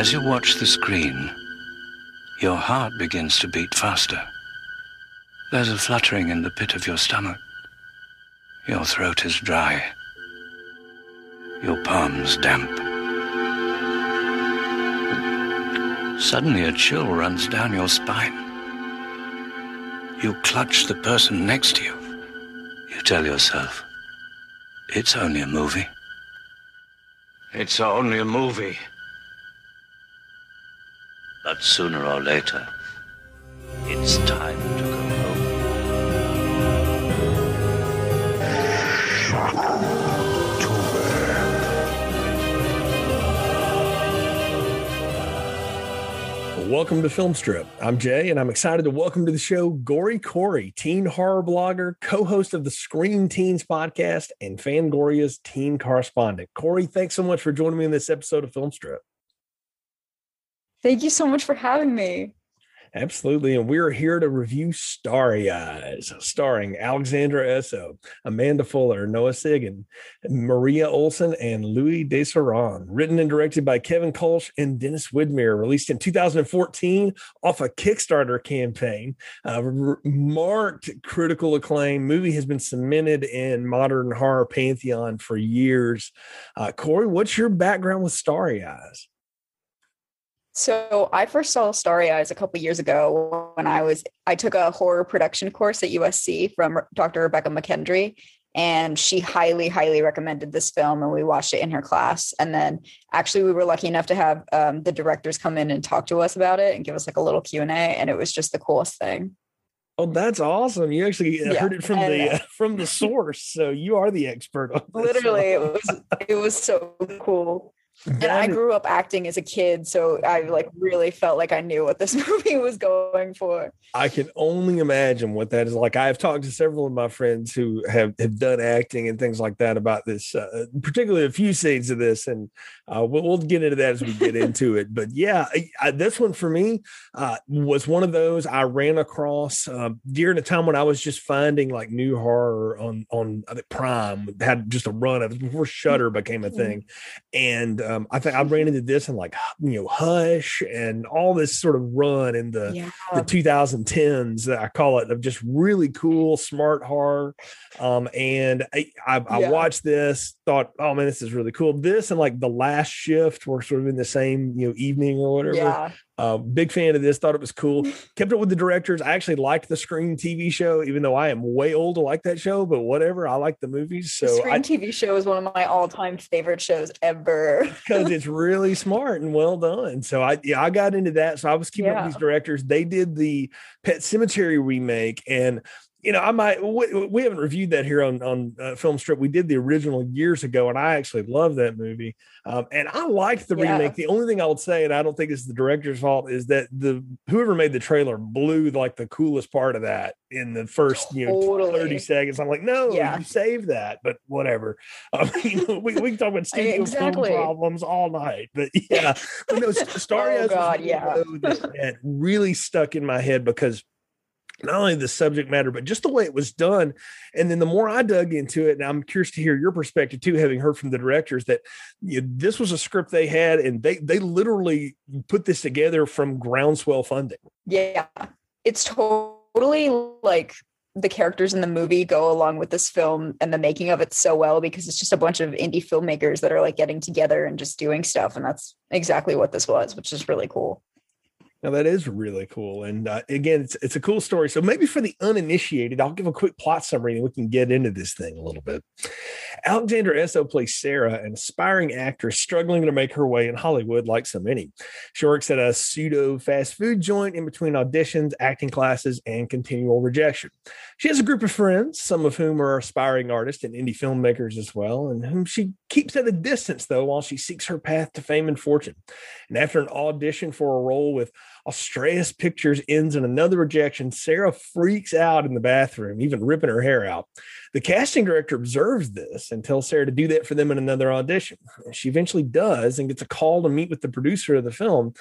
As you watch the screen, your heart begins to beat faster. There's a fluttering in the pit of your stomach. Your throat is dry. Your palms damp. Suddenly a chill runs down your spine. You clutch the person next to you. You tell yourself, it's only a movie. It's only a movie. But sooner or later, it's time to go home. Welcome to Filmstrip. I'm Jay, and I'm excited to welcome to the show Gory Cory, teen horror blogger, co-host of the Scream Teens podcast, and Fangoria's teen correspondent. Cory, thanks so much for joining me in this episode of Film Strip. Thank you so much for having me. Absolutely. And we're here to review Starry Eyes, starring Alexandra Essoe, Amanda Fuller, Noah Segan, Maria Olsen, and Louis Dezseran. Written and directed by Kevin Kolsch and Dennis Widmyer. Released in 2014 off a Kickstarter campaign. Uh, marked critical acclaim. Movie has been cemented in modern horror pantheon for years. Uh, Cory, what's your background with Starry Eyes? So I first saw Starry Eyes a couple years ago when I was I took a horror production course at USC from Dr. Rebekah McKendry and she highly highly recommended this film and we watched it in her class and then actually we were lucky enough to have um, the directors come in and talk to us about it and give us like a little Q&A and it was just the coolest thing. Oh, that's awesome! You actually uh, Yeah, heard it from and, the uh, from the source, so you are the expert on this. Literally it was it was so cool. And I grew up acting as a kid, so I like really felt like I knew what this movie was going for. I can only imagine what that is like. I have talked to several of my friends who have, have done acting and things like that about this, uh, particularly a few scenes of this, and uh, we'll, we'll get into that as we get into it. But yeah, I, I, this one for me uh, was one of those I ran across uh, during a time when I was just finding like new horror on on Prime had just a run of it before Shudder became a thing, and um, I think I ran into this and like you know Hush and all this sort of run in the Yeah. the 2010s that I call it of just really cool, smart horror. Um, and I, I, I watched this, thought, oh man, this is really cool. This and like the last shift were sort of in the same, you know, evening or whatever. Yeah. Uh, big fan of this, thought it was cool. Kept up with the directors. I actually liked the Scream TV show, even though I am way old to like that show, but whatever. I like the movies. the So Scream I, TV show is one of my all-time favorite shows ever. because it's really smart and well done. So I yeah, I got into that. So I was keeping up with these directors. They did the Pet Sematary remake, and you know I might we, we haven't reviewed that here on on uh, Film Strip. We did the original years ago, and I actually love that movie. Um, and I liked the Yeah. remake. The only thing I would say, and I don't think it's the director's fault, is that the whoever made the trailer blew like the coolest part of that in the first you know Totally. 30 seconds. I'm like, no, Yeah. you save that, but whatever. I mean, we, we can talk about studio film Exactly. problems all night, but yeah, but no, Starry Oh, Eyes was God, yeah. that really stuck in my head because not only the subject matter, but just the way it was done. And then the more I dug into it, and I'm curious to hear your perspective too, having heard from the directors that you know, this was a script they had, and they they literally put this together from groundswell funding. Yeah. It's totally like the characters in the movie go along with this film and the making of it so well because it's just a bunch of indie filmmakers that are like getting together and just doing stuff and that's exactly what this was which is really cool Now that is really cool, and uh, again, it's it's a cool story. So maybe for the uninitiated, I'll give a quick plot summary, and we can get into this thing a little bit. Alexandra Essoe plays Sarah, an aspiring actress struggling to make her way in Hollywood, like so many. She works at a pseudo fast food joint in between auditions, acting classes, and continual rejection. She has a group of friends, some of whom are aspiring artists and indie filmmakers as well, and whom she keeps at a distance though while she seeks her path to fame and fortune. And after an audition for a role with Astraeus Pictures ends in another rejection. Sarah freaks out in the bathroom, even ripping her hair out. The casting director observes this and tells Sarah to do that for them in another audition. She eventually does and gets a call to meet with the producer of the film.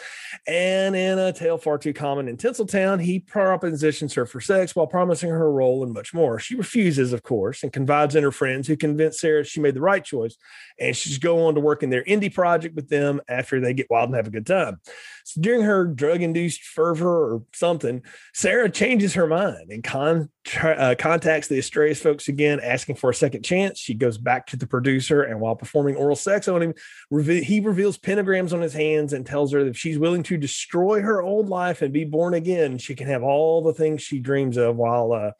And in a tale far too common in Tinseltown, he propositions her for sex while promising her a role and much more. She refuses, of course, and confides in her friends who convince Sarah she made the right choice and she's go on to work in their indie project with them after they get wild and have a good time. So during her drug induced fervor or something, Sarah changes her mind and con- uh, contacts the Astraeus folks again, asking for a second chance. She goes back to the producer, and while performing oral sex on him, reve- he reveals pentagrams on his hands and tells her that if she's willing to destroy her old life and be born again, she can have all the things she dreams of while uh,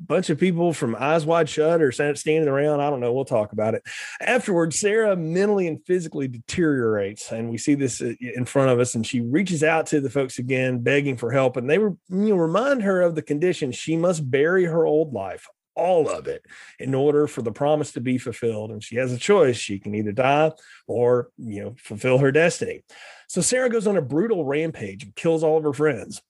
bunch of people from eyes wide shut or standing around. I don't know. We'll talk about it. Afterwards, Sarah mentally and physically deteriorates. And we see this uh, in front of us. And she reaches out to the folks again, begging for help. And they were, you know, remind her of the condition. She must bury her old life, all of it, in order for the promise to be fulfilled. And she has a choice. She can either die or, you know, fulfill her destiny. So Sarah goes on a brutal rampage and kills all of her friends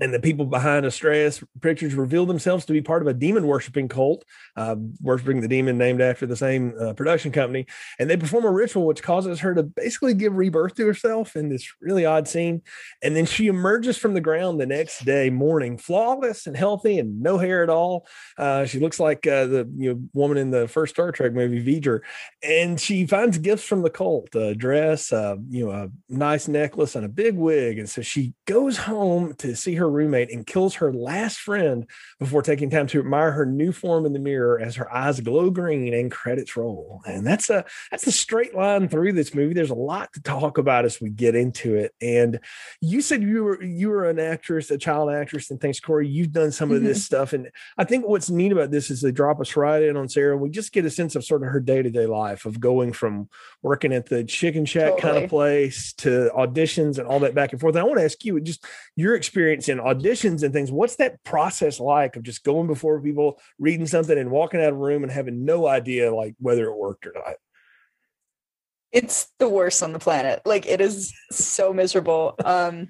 and the people behind Astraeus Pictures reveal themselves to be part of a demon worshiping cult, uh, worshiping the demon named after the same uh, production company. And they perform a ritual which causes her to basically give rebirth to herself in this really odd scene. And then she emerges from the ground the next day morning, flawless and healthy and no hair at all. Uh, she looks like uh, the you know, woman in the first Star Trek movie, V'ger. And she finds gifts from the cult a dress, uh, you know, a nice necklace, and a big wig. And so she goes home to see her her roommate and kills her last friend before taking time to admire her new form in the mirror as her eyes glow green and credits roll. And that's a that's a straight line through this movie. There's a lot to talk about as we get into it. And you said you were you were an actress, a child actress, and thanks, Cory. You've done some of this mm-hmm. stuff. And I think what's neat about this is they drop us right in on Sarah, and we just get a sense of sort of her day-to-day life of going from working at the chicken shack totally. kind of place to auditions and all that back and forth. And I want to ask you just your experience in auditions and things what's that process like of just going before people reading something and walking out of a room and having no idea like whether it worked or not? It's the worst on the planet. Like it is so miserable. Um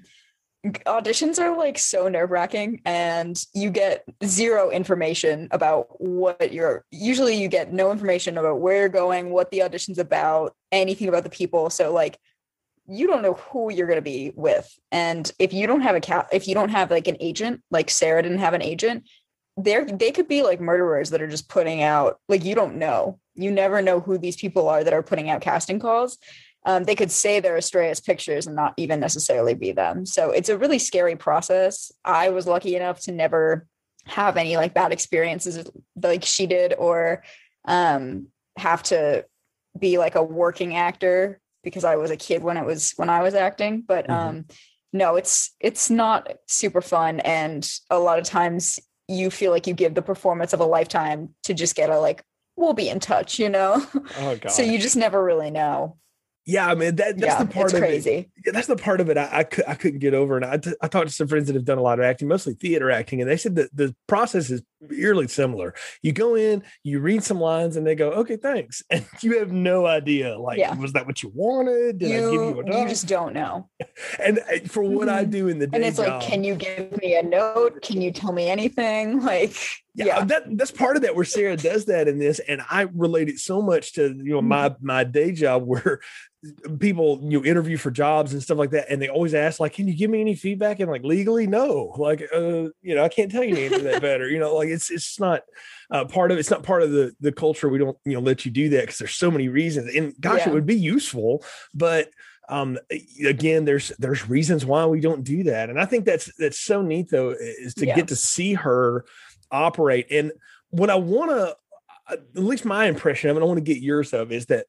auditions are like so nerve-wracking and you get zero information about what you're usually you get no information about where you're going what the audition's about anything about the people. So like you don't know who you're going to be with. And if you don't have a cat if you don't have like an agent like sarah didn't have an agent there they could be like murderers that are just putting out like you don't know. You never know who these people are that are putting out casting calls. Um, they could say they're Astraeus pictures and not even necessarily be them. So it's a really scary process. I was lucky enough to never have any like bad experiences like she did or um, have to be like a working actor because I was a kid when it was when I was acting. But mm-hmm. um, no, it's it's not super fun, and a lot of times you feel like you give the performance of a lifetime to just get a like we'll be in touch, you know. Oh, so you just never really know. Yeah, I mean that, that's yeah, the part of crazy. it. That's the part of it I, I, could, I couldn't get over. And I, t- I talked to some friends that have done a lot of acting, mostly theater acting, and they said that the process is eerily similar. You go in, you read some lines, and they go, "Okay, thanks," and you have no idea. Like, yeah. was that what you wanted? Did you, I give you a dog? You just don't know. and uh, for what I mm-hmm. do in the day, and it's job, like, can you give me a note? Can you tell me anything? Like, yeah, yeah, that that's part of that where Sarah does that in this, and I relate it so much to you know my mm-hmm. my day job where people you know, interview for jobs and stuff like that, and they always ask like, "Can you give me any feedback?" And like legally, no, like uh, you know, I can't tell you anything that better. You know, like it's it's not uh, part of it's not part of the the culture. We don't you know let you do that because there's so many reasons. And gosh, yeah. it would be useful, but um again there's there's reasons why we don't do that and i think that's that's so neat though is to yeah. get to see her operate. And what I want to, at least my impression of it, I want to get yours of is that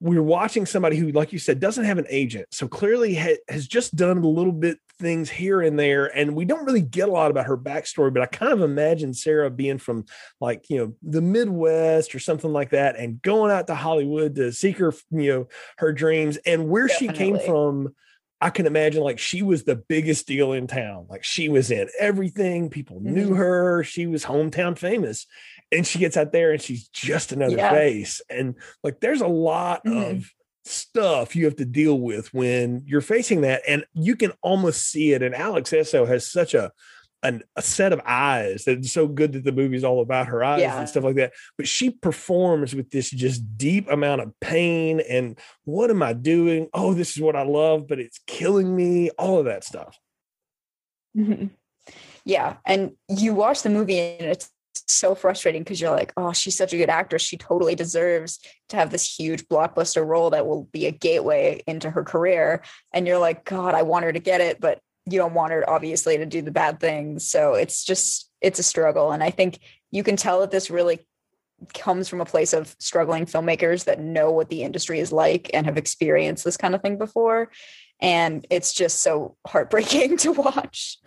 we're watching somebody who, like you said, doesn't have an agent. So clearly ha- has just done a little bit things here and there. And we don't really get a lot about her backstory, but I kind of imagine Sarah being from like, you know, the Midwest or something like that and going out to Hollywood to seek her, you know, her dreams and where Definitely. she came from I can imagine like she was the biggest deal in town. Like she was in everything. People mm-hmm. knew her. She was hometown famous. And she gets out there and she's just another yeah. face. And like there's a lot mm-hmm. of stuff you have to deal with when you're facing that. And you can almost see it. And Alex Essoe has such a an, a set of eyes that's so good that the movie's all about her eyes Yeah. and stuff like that. But she performs with this just deep amount of pain and what am I doing? Oh, this is what I love, but it's killing me. All of that stuff. Mhm. Yeah. And you watch the movie and it's so frustrating because you're like, oh, she's such a good actress. She totally deserves to have this huge blockbuster role that will be a gateway into her career. And you're like, God, I want her to get it, but you don't want her obviously to do the bad things. So it's just, it's a struggle. And I think you can tell that this really comes from a place of struggling filmmakers that know what the industry is like and have experienced this kind of thing before. And it's just so heartbreaking to watch.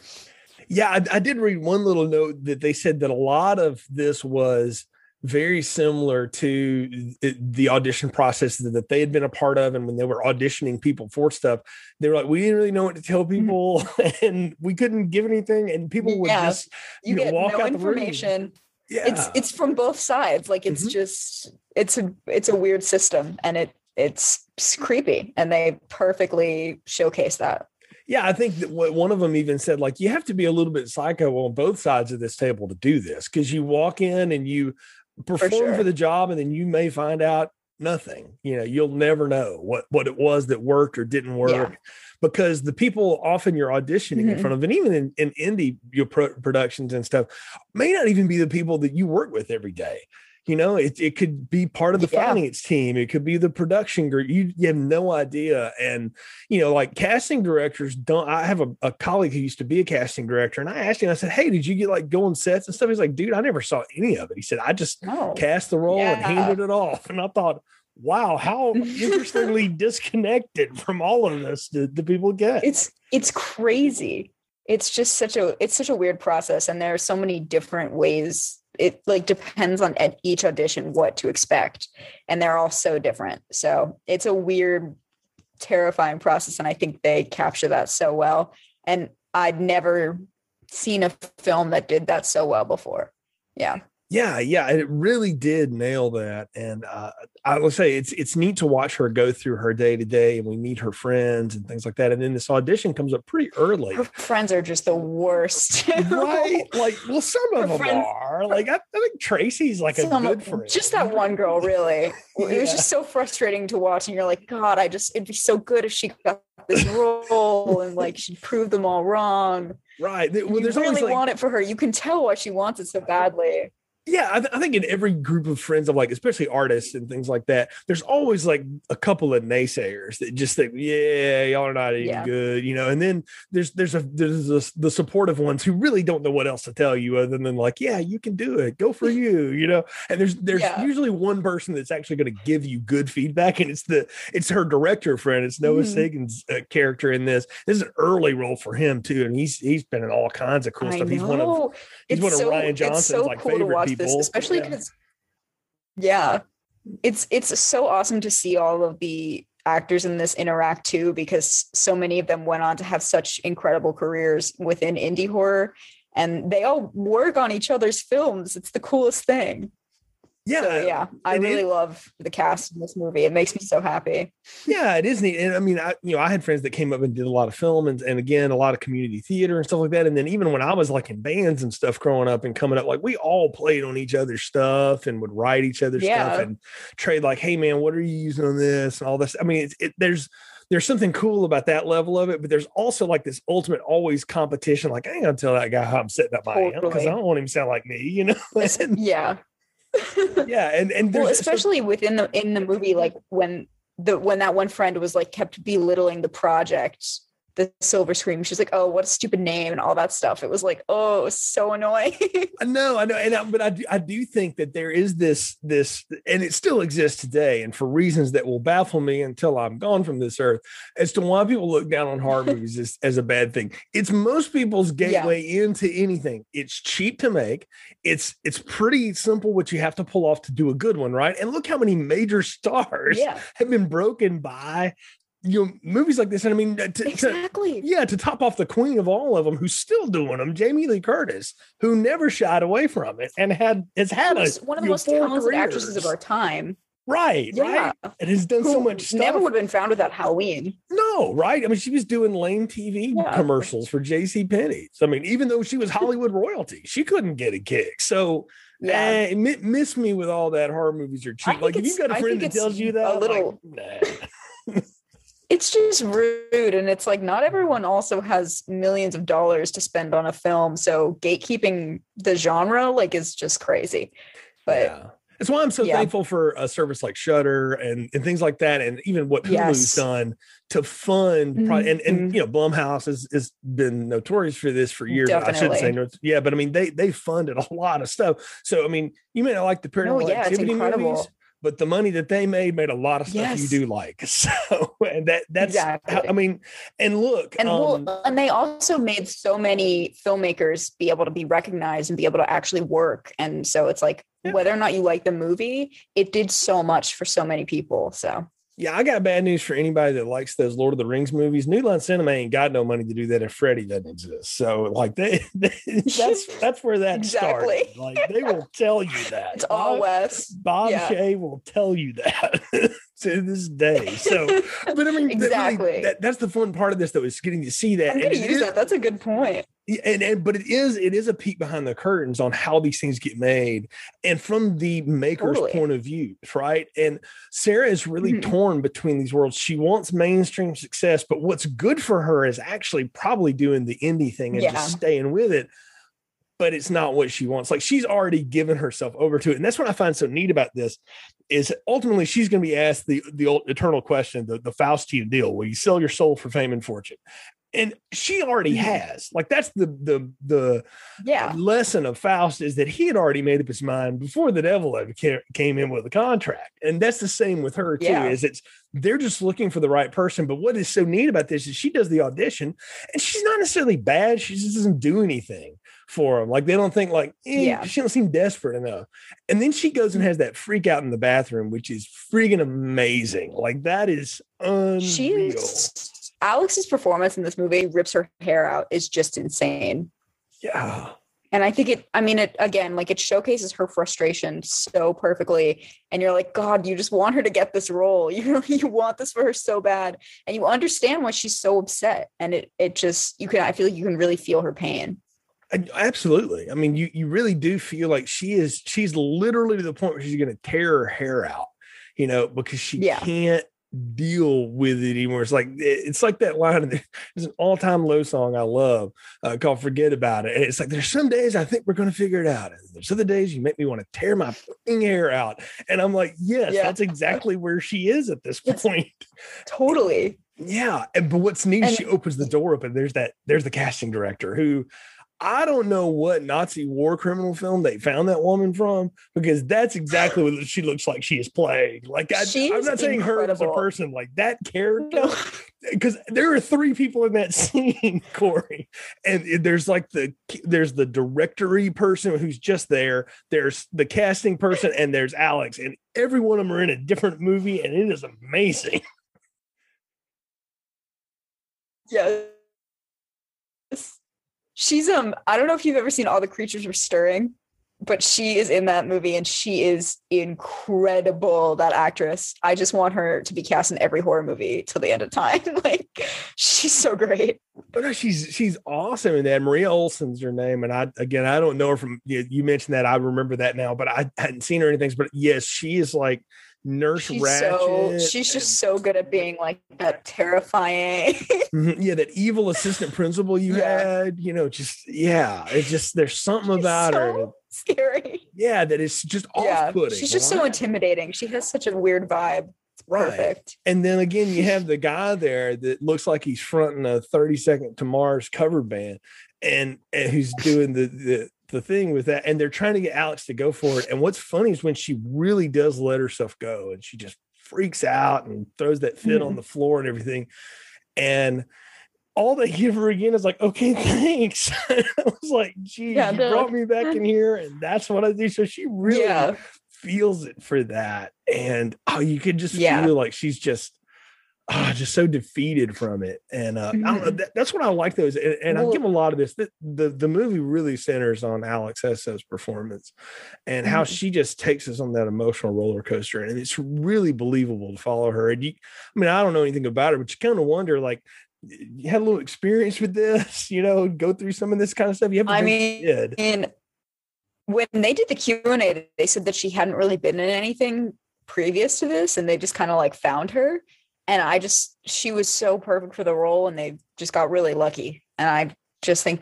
Yeah, I, I did read one little note that they said that a lot of this was very similar to the- audition process that they had been a part of. And when they were auditioning people for stuff, they were like, we didn't really know what to tell people and we couldn't give anything. And people would Yeah. just, you, you know, get walk no out the room. information yeah. it's it's from both sides like it's Mhm. just it's a it's a weird system and it it's creepy and they perfectly showcase that Yeah, I think that one of them even said, like, you have to be a little bit psycho on both sides of this table to do this because you walk in and you perform for, sure. the job, and then you may find out nothing. You know, you'll never know what what it was that worked or didn't work Yeah. because the people often you're auditioning in Mhm. front of, and even in, in indie your pro- productions and stuff, may not even be the people that you work with every day. You know, it, it could be part of the Yeah. finance team. It could be the production group. You, you have no idea. And you know, like casting directors don't. I have a, a colleague who used to be a casting director, and I asked him, I said, Hey, did you get like go on sets and stuff? He's like, Dude, I never saw any of it. He said, I just cast the role and handed it off. And I thought, Wow, how interestingly disconnected from all of this did the people get? it's it's crazy it's just such a it's such a weird process and there are so many different ways it like depends on at each audition what to expect and they're all so different. So it's a weird terrifying process and i think they capture that so well. And i'd never seen a film that did that so well before. Yeah Yeah, yeah, it really did nail that. And uh, I will say it's it's neat to watch her go through her day to day, and we meet her friends and things like that. And then this audition comes up pretty early, her friends are just the worst right? Like, well, some of Her them friends- are. Like, I, I think Tracy's like a good friend. just that one girl really it was just so frustrating to watch and you're like god i just it'd be so good if she got this role and like she'd prove them all wrong right? Well, you there's really like, want it for her you can tell why she wants it so badly yeah, I, th- I think in every group of friends of like, especially artists and things like that, there's always like a couple of naysayers that just think, yeah, y'all are not any Yeah. good, you know. And then there's there's a there's a, the supportive ones who really don't know what else to tell you other than like, yeah, you can do it, go for you, you know. And there's there's Yeah. usually one person that's actually going to give you good feedback, and it's the it's her director friend, it's Noah Mhm. Segan's uh, character in this. This is an early role for him too, and he's he's been in all kinds of cool i stuff. know He's one of he's it's one of so Rian Johnson's so like cool favorite people. This especially Yeah. because yeah. It's it's so awesome to see all of the actors in this interact too because so many of them went on to have such incredible careers within indie horror and they all work on each other's films. It's the coolest thing yeah, so yeah i and it- really love the cast in this movie it makes me so happy yeah, it is neat. And I mean, I you know, I had friends that came up and did a lot of film and, and again, a lot of community theater and stuff like that. And then even when I was like in bands and stuff growing up and coming up, like we all played on each other's stuff and would write each other's Yeah. stuff and trade like, hey man, what are you using on this and all this. I mean, it's it, there's there's something cool about that level of it, but there's also like this ultimate always competition. Like, I ain't gonna tell that guy how I'm setting up my amp because I don't want him to sound like me, you know. Yeah yeah, and and well especially within the in the movie like when the when that one friend was like kept belittling the project the silver screen she's like oh what a stupid name and all that stuff it was like oh it was so annoying I know, I know, and I, but I do, I do think that there is this this, and it still exists today, and for reasons that will baffle me until I'm gone from this earth, as to why people look down on horror movies as, as a bad thing. It's most people's gateway into anything. It's cheap to make. It's it's pretty simple what you have to pull off to do a good one, right? And look how many major stars yeah have been broken by you know movies like this. And I mean, to, to, exactly yeah, to top off the queen of all of them, who's still doing them, Jamie Lee Curtis, who never shied away from it and had has had a one of the most talented actresses of our time Right, Yeah. right. And has done so much stuff. Never would have been found without Halloween. No, right? I mean, she was doing lame TV Yeah. commercials for J.C. Penney's. I mean, even though she was Hollywood royalty, she couldn't get a kick So, Yeah. eh, miss me with all that horror movies are cheap. Like, if you've got a friend that tells you that, a little- like, nah. it's just rude and it's like not everyone also has millions of dollars to spend on a film so gatekeeping the genre like is just crazy but yeah. That's why I'm so Yeah. thankful for a service like Shudder and, and things like that, and even what Hulu's Yes. done to fund. pro- and and Mhm. you know, Blumhouse has, has been notorious for this for years. Definitely. I shouldn't say no, yeah, but I mean they they funded a lot of stuff. So I mean, you may not like the paranormal yeah, it's activity incredible. movies, but the money that they made made a lot of stuff you do like. So and that that's how, Exactly. I mean, and look, and um, well, and they also made so many filmmakers be able to be recognized and be able to actually work and so it's like Yeah. whether or not you like the movie it did so much for so many people so Yeah, I got bad news for anybody that likes those Lord of the Rings movies. New Line Cinema ain't got no money to do that if Freddy doesn't exist. So, like, they, they that's that's where that Exactly. started. Like, they will tell you that. it's all Bob, wes Bob yeah. Shaye will tell you that to this day. So, but I mean, that really- Exactly. that- that's the fun part of this, though, is getting to see that. i'm gonna it use is- that that's a good point and, and but it is it is a peek behind the curtains on how these things get made and from the maker's Totally. point of view right and sarah is really Mhm. torn between these worlds she wants mainstream success but what's good for her is actually probably doing the indie thing and Yeah. just staying with it but it's not what she wants like she's already given herself over to it and that's what i find so neat about this is ultimately she's going to be asked the the old eternal question the, the faustian deal will you sell your soul for fame and fortune and she already Mhm. has like that's the the the yeah lesson of faust is that he had already made up his mind before the devil ever came in with a contract and that's the same with her too Yeah. is it's they're just looking for the right person but what is so neat about this is she does the audition and she's not necessarily bad she just doesn't do anything for them like they don't think like eh, Yeah. she don't seem desperate enough and then she goes and has that freak out in the bathroom which is freaking amazing like that is unreal She's Alex's performance in this movie rips her hair out is just insane. yeah And I think it, I mean, it again, like it showcases her frustration so perfectly. And you're like, God, you just want her to get this role. You you want this for her so bad. And you understand why she's so upset. And it it just you can I feel like you can really feel her pain. Absolutely. I mean, you you really do feel like she is she's literally to the point where she's going to tear her hair out, you know, because she Yeah. can't deal with it anymore. It's like it's like that line. There's an all time low song I love uh, called "Forget About It," and it's like there's some days I think we're going to figure it out, and there's other days you make me want to tear my fucking hair out, and I'm like, yes, Yeah. that's exactly where she is at this point. Totally. Yeah, and but what's neat, And- she opens the door open. There's that. There's the casting director who, I don't know what Nazi war criminal film they found that woman from because that's exactly what she looks like. She is playing. Like I, I'm is not saying her as a person, like that character, No. because there are three people in that scene, Cory, and there's like the there's the directory person who's just there. There's the casting person, and there's Alex, and every one of them are in a different movie, and it is amazing. Yes. She's um I don't know if you've ever seen All the Creatures Were Stirring, but she is in that movie and she is incredible, that actress. I just want her to be cast in every horror movie till the end of time. like she's so great. But no, she's she's awesome in that. Maria Olsen's her name, and I again I don't know her from you, you mentioned that I remember that now, but I hadn't seen her anything. But yes, she is like Nurse She's Ratched. so she's just so good at being like that terrifying. Mhm, yeah, that evil assistant principal you Yeah. had. You know, just yeah, it's just there's something She's about her. scary. Yeah, that is just Yeah. off-putting. She's just so intimidating. She has such a weird vibe. It's Right. perfect. And then again, you have the guy there that looks like he's fronting a 30 second to Mars cover band and, and who's doing the, the the thing with that. And they're trying to get Alex to go for it. And what's funny is when she really does let herself go and she just freaks out and throws that fit on Mhm. the floor and everything. And all they give her again is like, okay, thanks. I was like, geez, Yeah, you brought me back in here, and that's what I do. So she really Yeah. feels it for that. And oh, you could just Yeah. feel like she's just oh, just so defeated from it. And uh, mm-hmm. that, that's what I like those. And, and well, I give a lot of this. The, the, the movie really centers on Alex Essoe's performance and mm-hmm. how she just takes us on that emotional roller coaster. And it's really believable to follow her. And you, I mean, I don't know anything about her, but you kind of wonder, like, you had a little experience with this, you know, go through some of this kind of stuff. You have I mean, kid. and when they did the Q and A, they said that she hadn't really been in anything previous to this, and they just kind of like found her and I just she was so perfect for the role and they just got really lucky. And I just think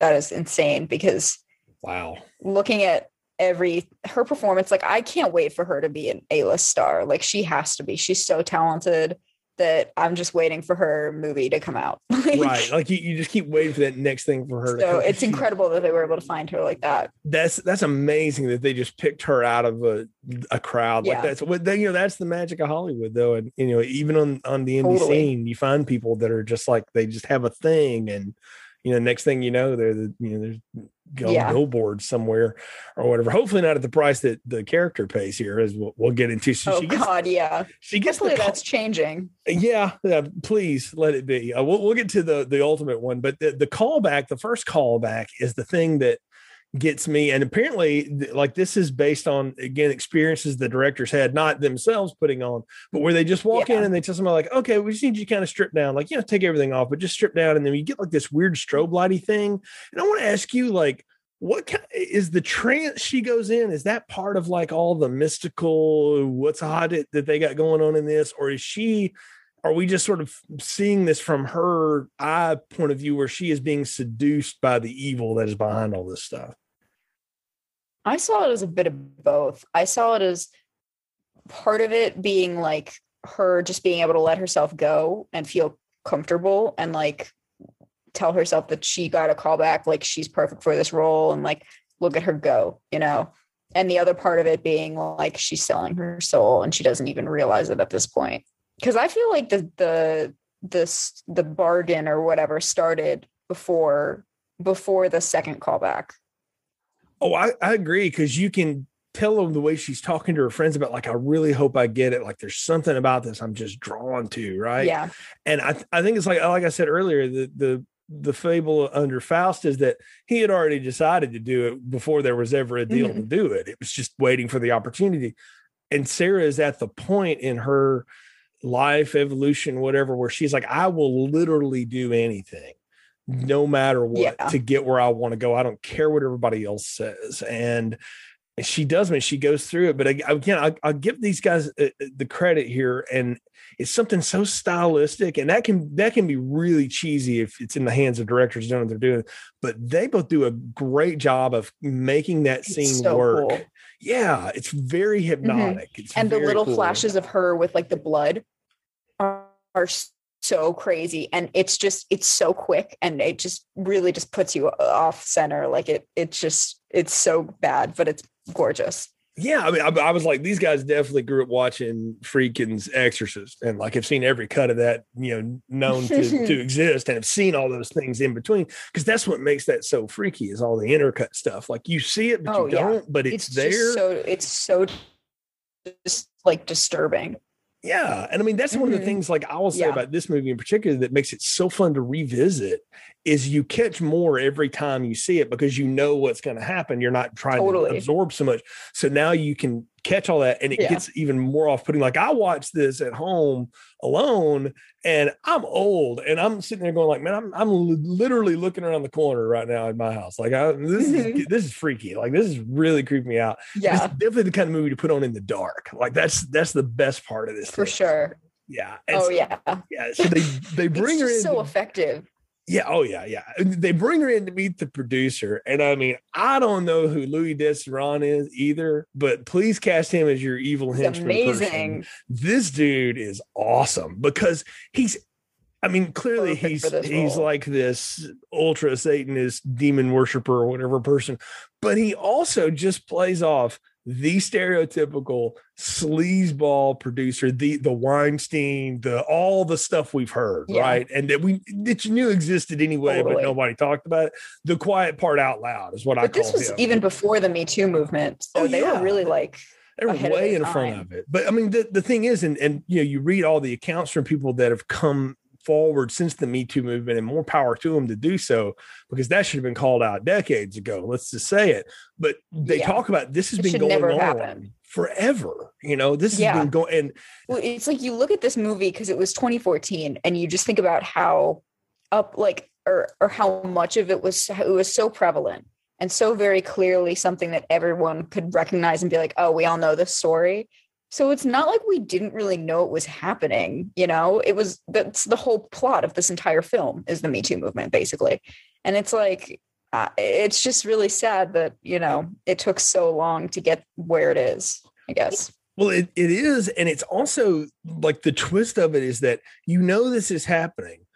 that is insane because wow. Looking at every her performance like I can't wait for her to be an A-list star. Like she has to be. She's so talented that I'm just waiting for her movie to come out. right. Like you, you just keep waiting for that next thing for her. So it's incredible that they were able to find her like that. That's that's amazing that they just picked her out of a, a crowd yeah. like that. So what you know, that's the magic of Hollywood though. And you know, even on on the indie totally. scene, you find people that are just like they just have a thing and you know, next thing you know, they're the you know, there's go yeah. billboard somewhere or whatever. Hopefully not at the price that the character pays here, as we'll, we'll get into. So oh she gets, God, yeah. She gets Hopefully that's changing. Yeah, yeah, please let it be. Uh, we'll, we'll get to the the ultimate one, but the, the callback, the first callback, is the thing that gets me and apparently like this is based on again experiences the directors had not themselves putting on but where they just walk yeah. in and they tell somebody like okay we just need you kind of strip down like you know take everything off but just strip down and then you get like this weird strobe lighty thing and i want to ask you like what kind, is the trance she goes in is that part of like all the mystical what's hot that they got going on in this or is she are we just sort of seeing this from her eye point of view where she is being seduced by the evil that is behind all this stuff i saw it as a bit of both. I saw it as part of it being like her just being able to let herself go and feel comfortable and like tell herself that she got a call back like she's perfect for this role and like look at her go you know? And the other part of it being like she's selling her soul and she doesn't even realize it at this point. Because I feel like the the this the bargain or whatever started before before the second callback. Oh, I, I agree because you can tell them the way she's talking to her friends about like I really hope I get it. Like there's something about this I'm just drawn to, right? Yeah. And I I think it's like like I said earlier, the the the fable under Faust is that he had already decided to do it before there was ever a deal mm-hmm. to do it. It was just waiting for the opportunity. And Sarah is at the point in her life evolution whatever where she's like i will literally do anything no matter what yeah. to get where i want to go i don't care what everybody else says and she does mean she goes through it but again I, i'll give these guys uh, uh, the credit here and it's something so stylistic and that can that can be really cheesy if it's in the hands of directors doing what they're doing but they both do a great job of making that scene so work cool yeah, it's very mm-hmm. hypnotic. Mm-hmm. It's and the little cool. flashes of her with like the blood are, are so crazy and it's just it's so quick and it just really just puts you uh, off center like it it's just it's so bad but it's gorgeous yeah, I mean, I, I, was like, these guys definitely grew up watching Friedkin's Exorcist, and like I've seen every cut of that, you know, known to, to exist, and have seen all those things in between. Because that's what makes that so freaky is all the intercut stuff. Like you see it, but oh, you yeah. don't. But it's, it's there. So it's so just like disturbing. Yeah. And I mean, that's mm-hmm. one of the mm-hmm. things like I will say yeah. about this movie in particular that makes it so fun to revisit is you catch more every time you see it because you know what's going to happen. You're not trying totally. to absorb so much. So now you can catch all that and it yeah. gets even more off putting. Like I watch this at home alone and I'm old and I'm sitting there going like, man, I'm, I'm literally looking around the corner right now in my house. Like I, this mm-hmm. is, this is freaky. Like this is really creeping me out. Yeah. It's definitely the kind of movie to put on in the dark. Like that's, that's the best part of this. For thing. sure. Yeah. And oh so, yeah. Yeah. So they, they bring her in. So effective. Yeah, oh yeah, yeah. They bring her in to meet the producer, and I mean, I don't know who Louis Dezseran is either, but please cast him as your evil henchman. Amazing. Person. This dude is awesome because he's. I mean, clearly Perfect he's he's role. like this ultra Satanist demon worshiper or whatever person, but he also just plays off the stereotypical sleazeball producer, the the Weinstein, the all the stuff we've heard, yeah. right? And that we that you knew existed anyway, totally. but nobody talked about it. The quiet part out loud is what but I. But this was him. even before the Me Too movement, so oh, they yeah. were really like they were way in front of it. But I mean, the, the thing is, and and you know, you read all the accounts from people that have come forward since the Me Too movement, and more power to them to do so because that should have been called out decades ago. Let's just say it. But they yeah. talk about this has it been going on happen. forever. You know, this has been going. And well, it's like you look at this movie because it was 2014, and you just think about how up like or or how much of it was it was so prevalent and so very clearly something that everyone could recognize and be like, oh, we all know this story. So it's not like we didn't really know it was happening. You know, it was that's the whole plot of this entire film is the Me Too movement, basically. And it's like, uh, it's just really sad that, you know, it took so long to get where it is, I guess. Well, it, it is. And it's also like the twist of it is that you know this is happening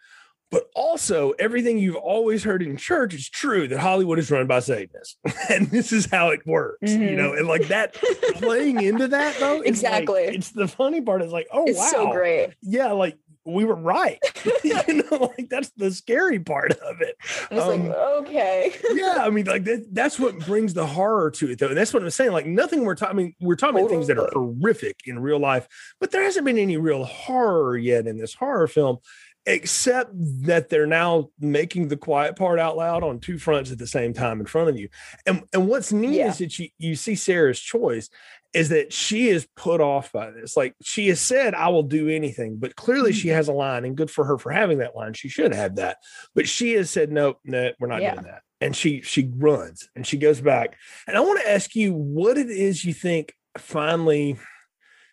but also, everything you've always heard in church is true that Hollywood is run by Satanists. and this is how it works, mm-hmm. you know, and like that playing into that though. Exactly. Like, it's the funny part is like, oh, it's wow. so great. Yeah. Like we were right. you know, like that's the scary part of it. I was um, like, okay. yeah, I mean, like that, that's what brings the horror to it, though. And that's what I'm saying. Like nothing we're talking. I mean, we're talking totally. about things that are horrific in real life, but there hasn't been any real horror yet in this horror film except that they're now making the quiet part out loud on two fronts at the same time in front of you. And and what's neat yeah. is that you, you see Sarah's choice is that she is put off by this. Like she has said, I will do anything, but clearly she mm-hmm. has a line, and good for her for having that line. She should have that. But she has said, Nope, no, we're not yeah. doing that. And she she runs and she goes back. And I want to ask you what it is you think finally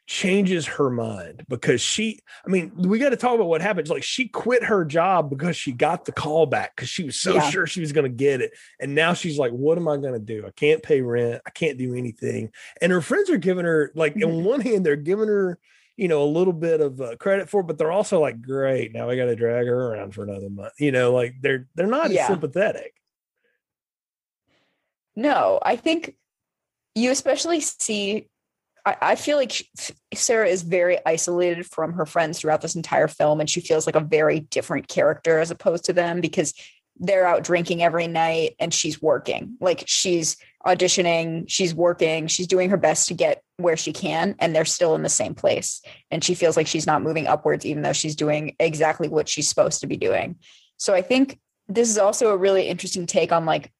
changes her mind because she i mean we got to talk about what happens like she quit her job because she got the call back because she was so yeah. sure she was going to get it. And now she's like what am i going to do? I can't pay rent. I can't do anything. And her friends are giving her like mm-hmm. on one hand they're giving her you know a little bit of uh, credit for it, but they're also like great now we got to drag her around for another month. You know like they're they're not yeah. sympathetic. No i think you especially see I, feel like Sarah is very isolated from her friends throughout this entire film, and she feels like a very different character as opposed to them because they're out drinking every night and she's working. Like she's auditioning, she's working, she's doing her best to get where she can, and they're still in the same place. And she feels like she's not moving upwards, even though she's doing exactly what she's supposed to be doing. So I think this is also a really interesting take on like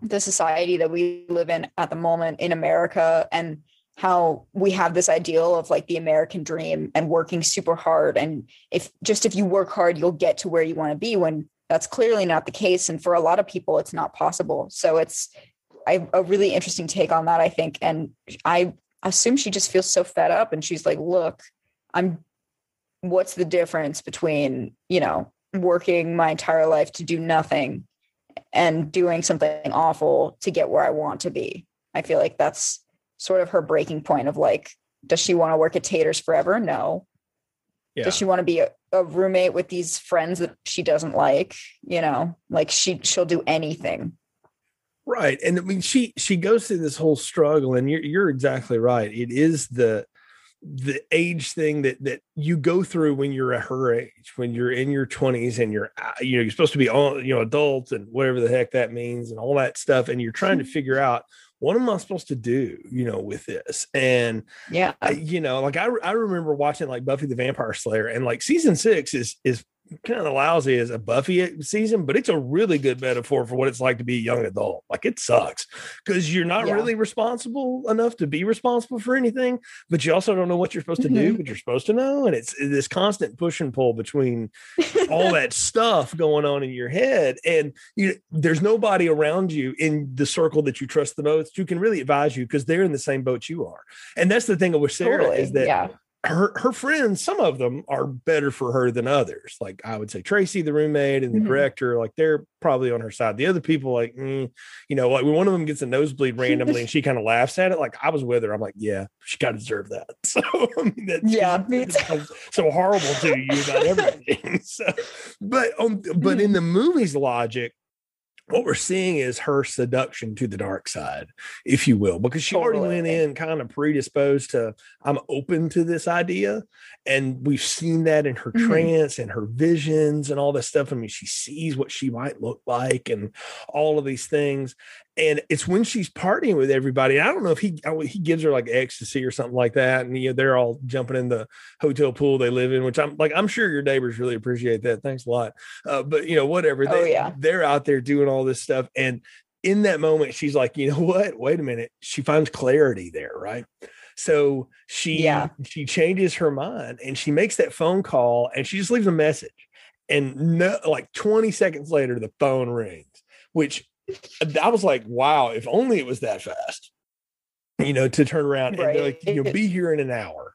the society that we live in at the moment in America and how we have this ideal of like the American dream and working super hard. And if just if you work hard, you'll get to where you want to be when that's clearly not the case. And for a lot of people, it's not possible. So it's I, a really interesting take on that, I think. And I assume she just feels so fed up and she's like, look, I'm what's the difference between, you know, working my entire life to do nothing and doing something awful to get where I want to be? I feel like that's sort of her breaking point of like, does she want to work at Taters forever? No. Yeah. Does she want to be a, a roommate with these friends that she doesn't like? You know, like she she'll do anything. Right. And I mean she she goes through this whole struggle and you're you're exactly right. It is the the age thing that that you go through when you're at her age when you're in your 20s and you're uh, you know you're supposed to be all you know adults and whatever the heck that means and all that stuff and you're trying to figure out what am I supposed to do, you know, with this? And yeah, I, you know, like I, I remember watching like Buffy the Vampire Slayer and like season six is, is kind of lousy as a Buffy season, but it's a really good metaphor for what it's like to be a young adult. Like it sucks because you're not yeah. really responsible enough to be responsible for anything, but you also don't know what you're supposed to mm-hmm. do, but you're supposed to know. And it's this constant push and pull between all that stuff going on in your head. And you, there's nobody around you in the circle that you trust the most who can really advise you because they're in the same boat you are. And that's the thing with Sarah totally. is that yeah her her friends, some of them are better for her than others. Like I would say Tracy, the roommate, and the mm-hmm. director, like they're probably on her side. The other people, like mm, you know, like when one of them gets a nosebleed randomly and she kind of laughs at it, like I was with her. I'm like, yeah, she got to deserve that. So I mean, that's yeah, so horrible to you about everything. so, but um, but in mm-hmm. the movie's logic, what we're seeing is her seduction to the dark side, if you will, because she already went in kind of predisposed to, I'm open to this idea. And we've seen that in her mm-hmm. trance and her visions and all this stuff. I mean, she sees what she might look like and all of these things. And it's when she's partying with everybody. I don't know if he he gives her like ecstasy or something like that, and you know they're all jumping in the hotel pool they live in, which I'm like I'm sure your neighbors really appreciate that. Thanks a lot, uh, but you know whatever. Oh, they, yeah. they're out there doing all this stuff, and in that moment, she's like, you know what? Wait a minute. She finds clarity there, right? So she Yeah. she changes her mind and she makes that phone call and she just leaves a message. And no, like 20 seconds later, the phone rings, which I was like, wow, if only it was that fast, you know, to turn around and they're like, you'll be here in an hour.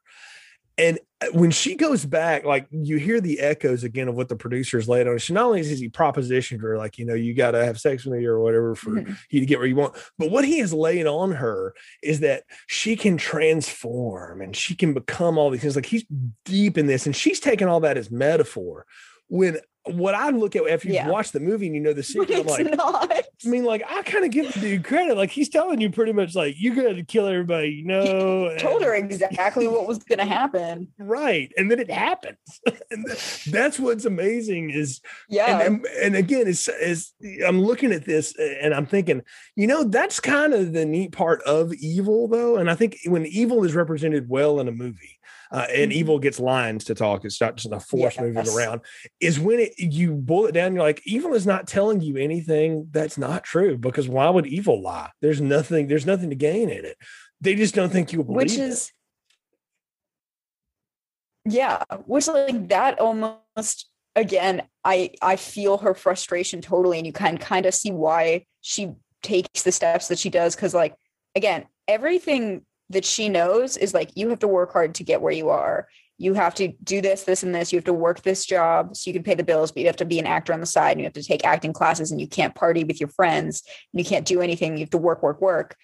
And uh, when she goes back, like you hear the echoes again of what the producers laid on. She not only has he propositioned her, like, you know, you got to have sex with me or whatever for Mhm. you to get where you want, but what he has laid on her is that she can transform and she can become all these things. Like he's deep in this, and she's taking all that as metaphor. When what I look at after you've Yeah. watched the movie and you know the secret, I'm like, not. I mean, like I kind of give the dude credit. Like he's telling you pretty much like you're gonna kill everybody, you know. Told her exactly what was going to happen. right, and then it happens. and that's what's amazing is Yeah. and, and, and again, is is I'm looking at this and I'm thinking, you know, that's kind of the neat part of evil, though. And I think when evil is represented well in a movie, uh, and Mhm. evil gets lines to talk, it's not just a force moving around. Is when it you boil it down, you're like, evil is not telling you anything that's not true because why would evil lie? There's nothing. There's nothing to gain in it. They just don't think you'll believe which it. is yeah which like that almost again i i feel her frustration totally and you can kind of see why she takes the steps that she does because like again everything that she knows is like you have to work hard to get where you are. You have to do this this and this. You have to work this job so you can pay the bills but you have to be an actor on the side and you have to take acting classes and you can't party with your friends and you can't do anything. You have to work work work.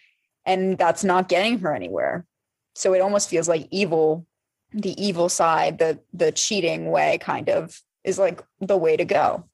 And that's not getting her anywhere. So it almost feels like evil the evil side the the cheating way kind of is like the way to go.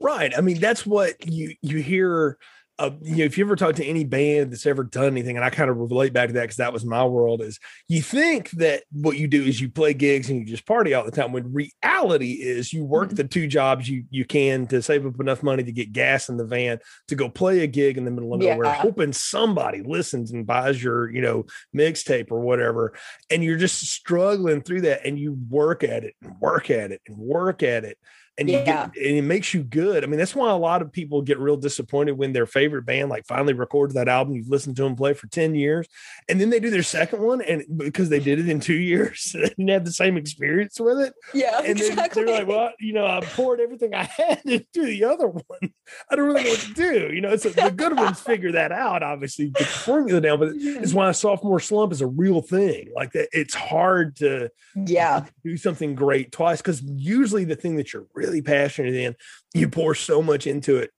Right. I mean, that's what you you hear. Uh, you know, if you ever talk to any band that's ever done anything, and I kind of relate back to that because that was my world. Is you think that what you do is you play gigs and you just party all the time. When reality is you work Mhm. the two jobs you you can to save up enough money to get gas in the van to go play a gig in the middle of nowhere, hoping somebody listens and buys your you know mixtape or whatever. And you're just struggling through that, and you work at it and work at it and work at it and you Yeah. get and it makes you good. I mean, that's why a lot of people get real disappointed when their favorite band like finally records that album you've listened to them play for 10 years and then they do their second one and because they did it in two years they didn't have the same experience with it. yeah And then they're like, well, you know, I poured everything I had into the other one. I don't really know what to do. You know, it's the good ones figure that out, obviously, get the formula down, but it's why a sophomore slump is a real thing. Like that, it's hard to yeah do something great twice because usually the thing that you're really passionate in, you pour so much into it.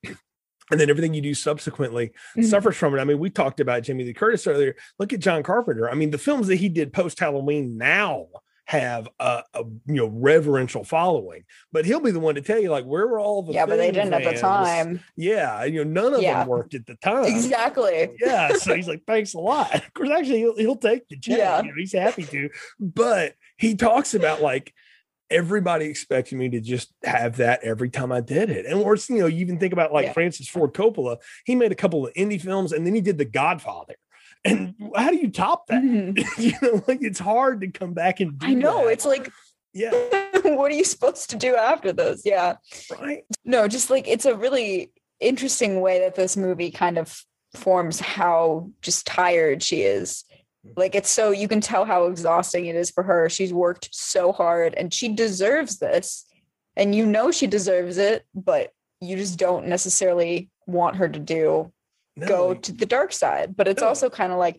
And then everything you do subsequently Mhm. suffers from it. I mean, we talked about Jamie Lee Curtis earlier. Look at John Carpenter. I mean, the films that he did post Halloween now have a, a you know reverential following, but he'll be the one to tell you like where were all the yeah but they didn't at the time Yeah, you know, none of Yeah. them worked at the time. exactly Yeah, so he's like, thanks a lot. Of course, actually, he'll, he'll take the check. Yeah. You know, he's happy to. But he talks about like everybody expected me to just have that every time I did it. And or you know, you even think about like Yeah. Francis Ford Coppola. He made a couple of indie films and then he did The Godfather. And how do you top that? Mhm. you know, like it's hard to come back and do i know that. it's like yeah, what are you supposed to do after those yeah right. no just like it's a really interesting way that this movie kind of forms how just tired she is Mm-hmm. like it's so you can tell how exhausting it is for her. She's worked so hard and she deserves this. And you know she deserves it but you just don't necessarily want her to do go to the dark side. But it's No. also kind of like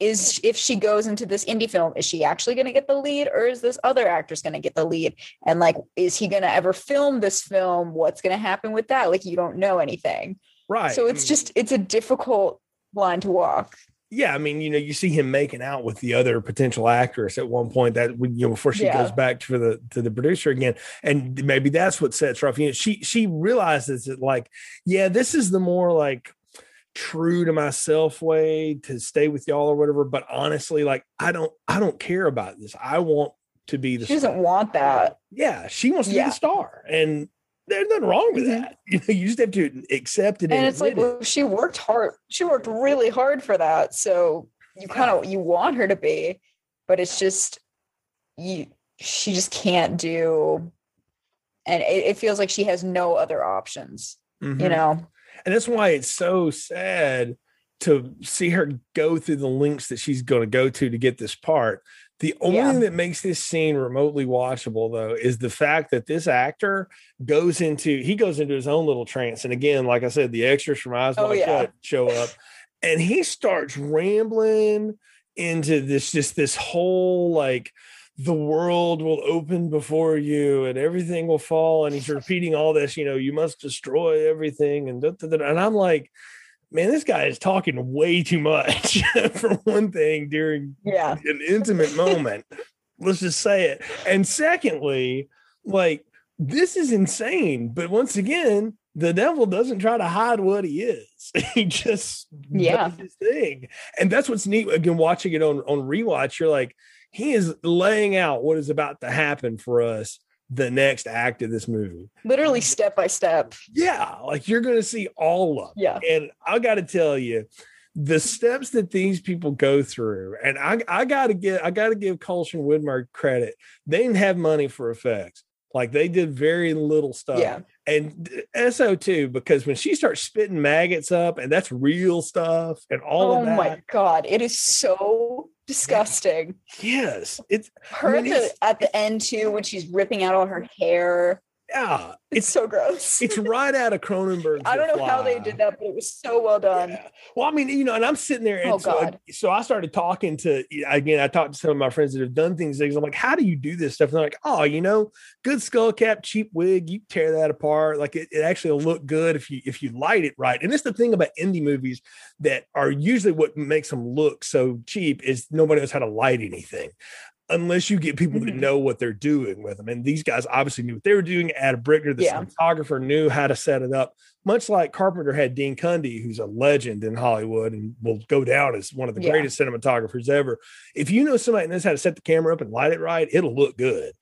is if she goes into this indie film is she actually going to get the lead or is this other actress going to get the lead? And like is he going to ever film this film? What's going to happen with that? Like you don't know anything. Right. so it's mean- just it's a difficult line to walk yeah, I mean, you know, you see him making out with the other potential actress at one point that when you know before she Yeah. goes back to the to the producer again, and maybe that's what sets her off. You know, she she realizes that like, yeah, this is the more like true to myself way to stay with y'all or whatever. But honestly, like, I don't I don't care about this. I want to be the she doesn't want that yeah, she wants to be Yeah. the star, and there's nothing wrong with Mhm. that. You know, you just have to accept it. and it's like well, she worked hard she worked really hard for that so you kind of you want her to be but it's just you she just can't do and it, it feels like she has no other options you Mhm. know and that's why it's so sad to see her go through the links that she's going to go to to get this part. The only Yeah. thing that makes this scene remotely watchable, though, is the fact that this actor goes into he goes into his own little trance. And again, like I said, the extras from Eyes Oh, Wide yeah. Shut show up, and he starts rambling into this just this whole like the world will open before you and everything will fall and he's repeating all this you know you must destroy everything and da, da, da. and i'm like man this guy is talking way too much for one thing during yeah. an intimate moment. Let's just say it. And secondly like this is insane but once again the devil doesn't try to hide what he is. He just Yeah. does his thing. And that's what's neat again watching it on on rewatch you're like he is laying out what is about to happen for us the next act of this movie literally step by step yeah like you're gonna see all of it yeah and I got to tell you, the steps that these people go through, and I, I got to get, I got to give Colson Widmyer credit. They didn't have money for effects. Like they did very little stuff. yeah And Essoe too, because when she starts spitting maggots up, and that's real stuff, and all oh of that. Oh my god it is so disgusting. Yes, it's her I at the, at the end too when she's ripping out all her hair yeah, it's, it's so gross it's right out of Cronenberg. i don't know how they did that but it was so well done Yeah. Well, I mean, you know, and I'm sitting there, and Oh, so, God. so I started talking to again. I talked to some of my friends that have done things. I'm like, "How do you do this stuff?" And they're like, "Oh, you know, good skull cap, cheap wig. You tear that apart. Like it, it actually will look good if you if you light it right." And it's the thing about indie movies that are usually what makes them look so cheap is nobody knows how to light anything. Unless you get people that Mhm. know what they're doing with them, and these guys obviously knew what they were doing. Adam Bricker, the Yeah. cinematographer, knew how to set it up much like Carpenter had Dean Cundey, who's a legend in Hollywood and will go down as one of the Yeah. greatest cinematographers ever. If you know somebody that knows how to set the camera up and light it right, it'll look good.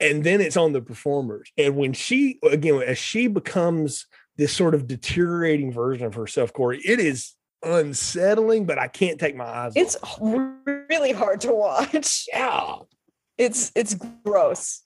And then it's on the performers. And when she, again, as she becomes this sort of deteriorating version of herself, Cory, it is unsettling, but I can't take my eyes it's off. really hard to watch Yeah. it's it's gross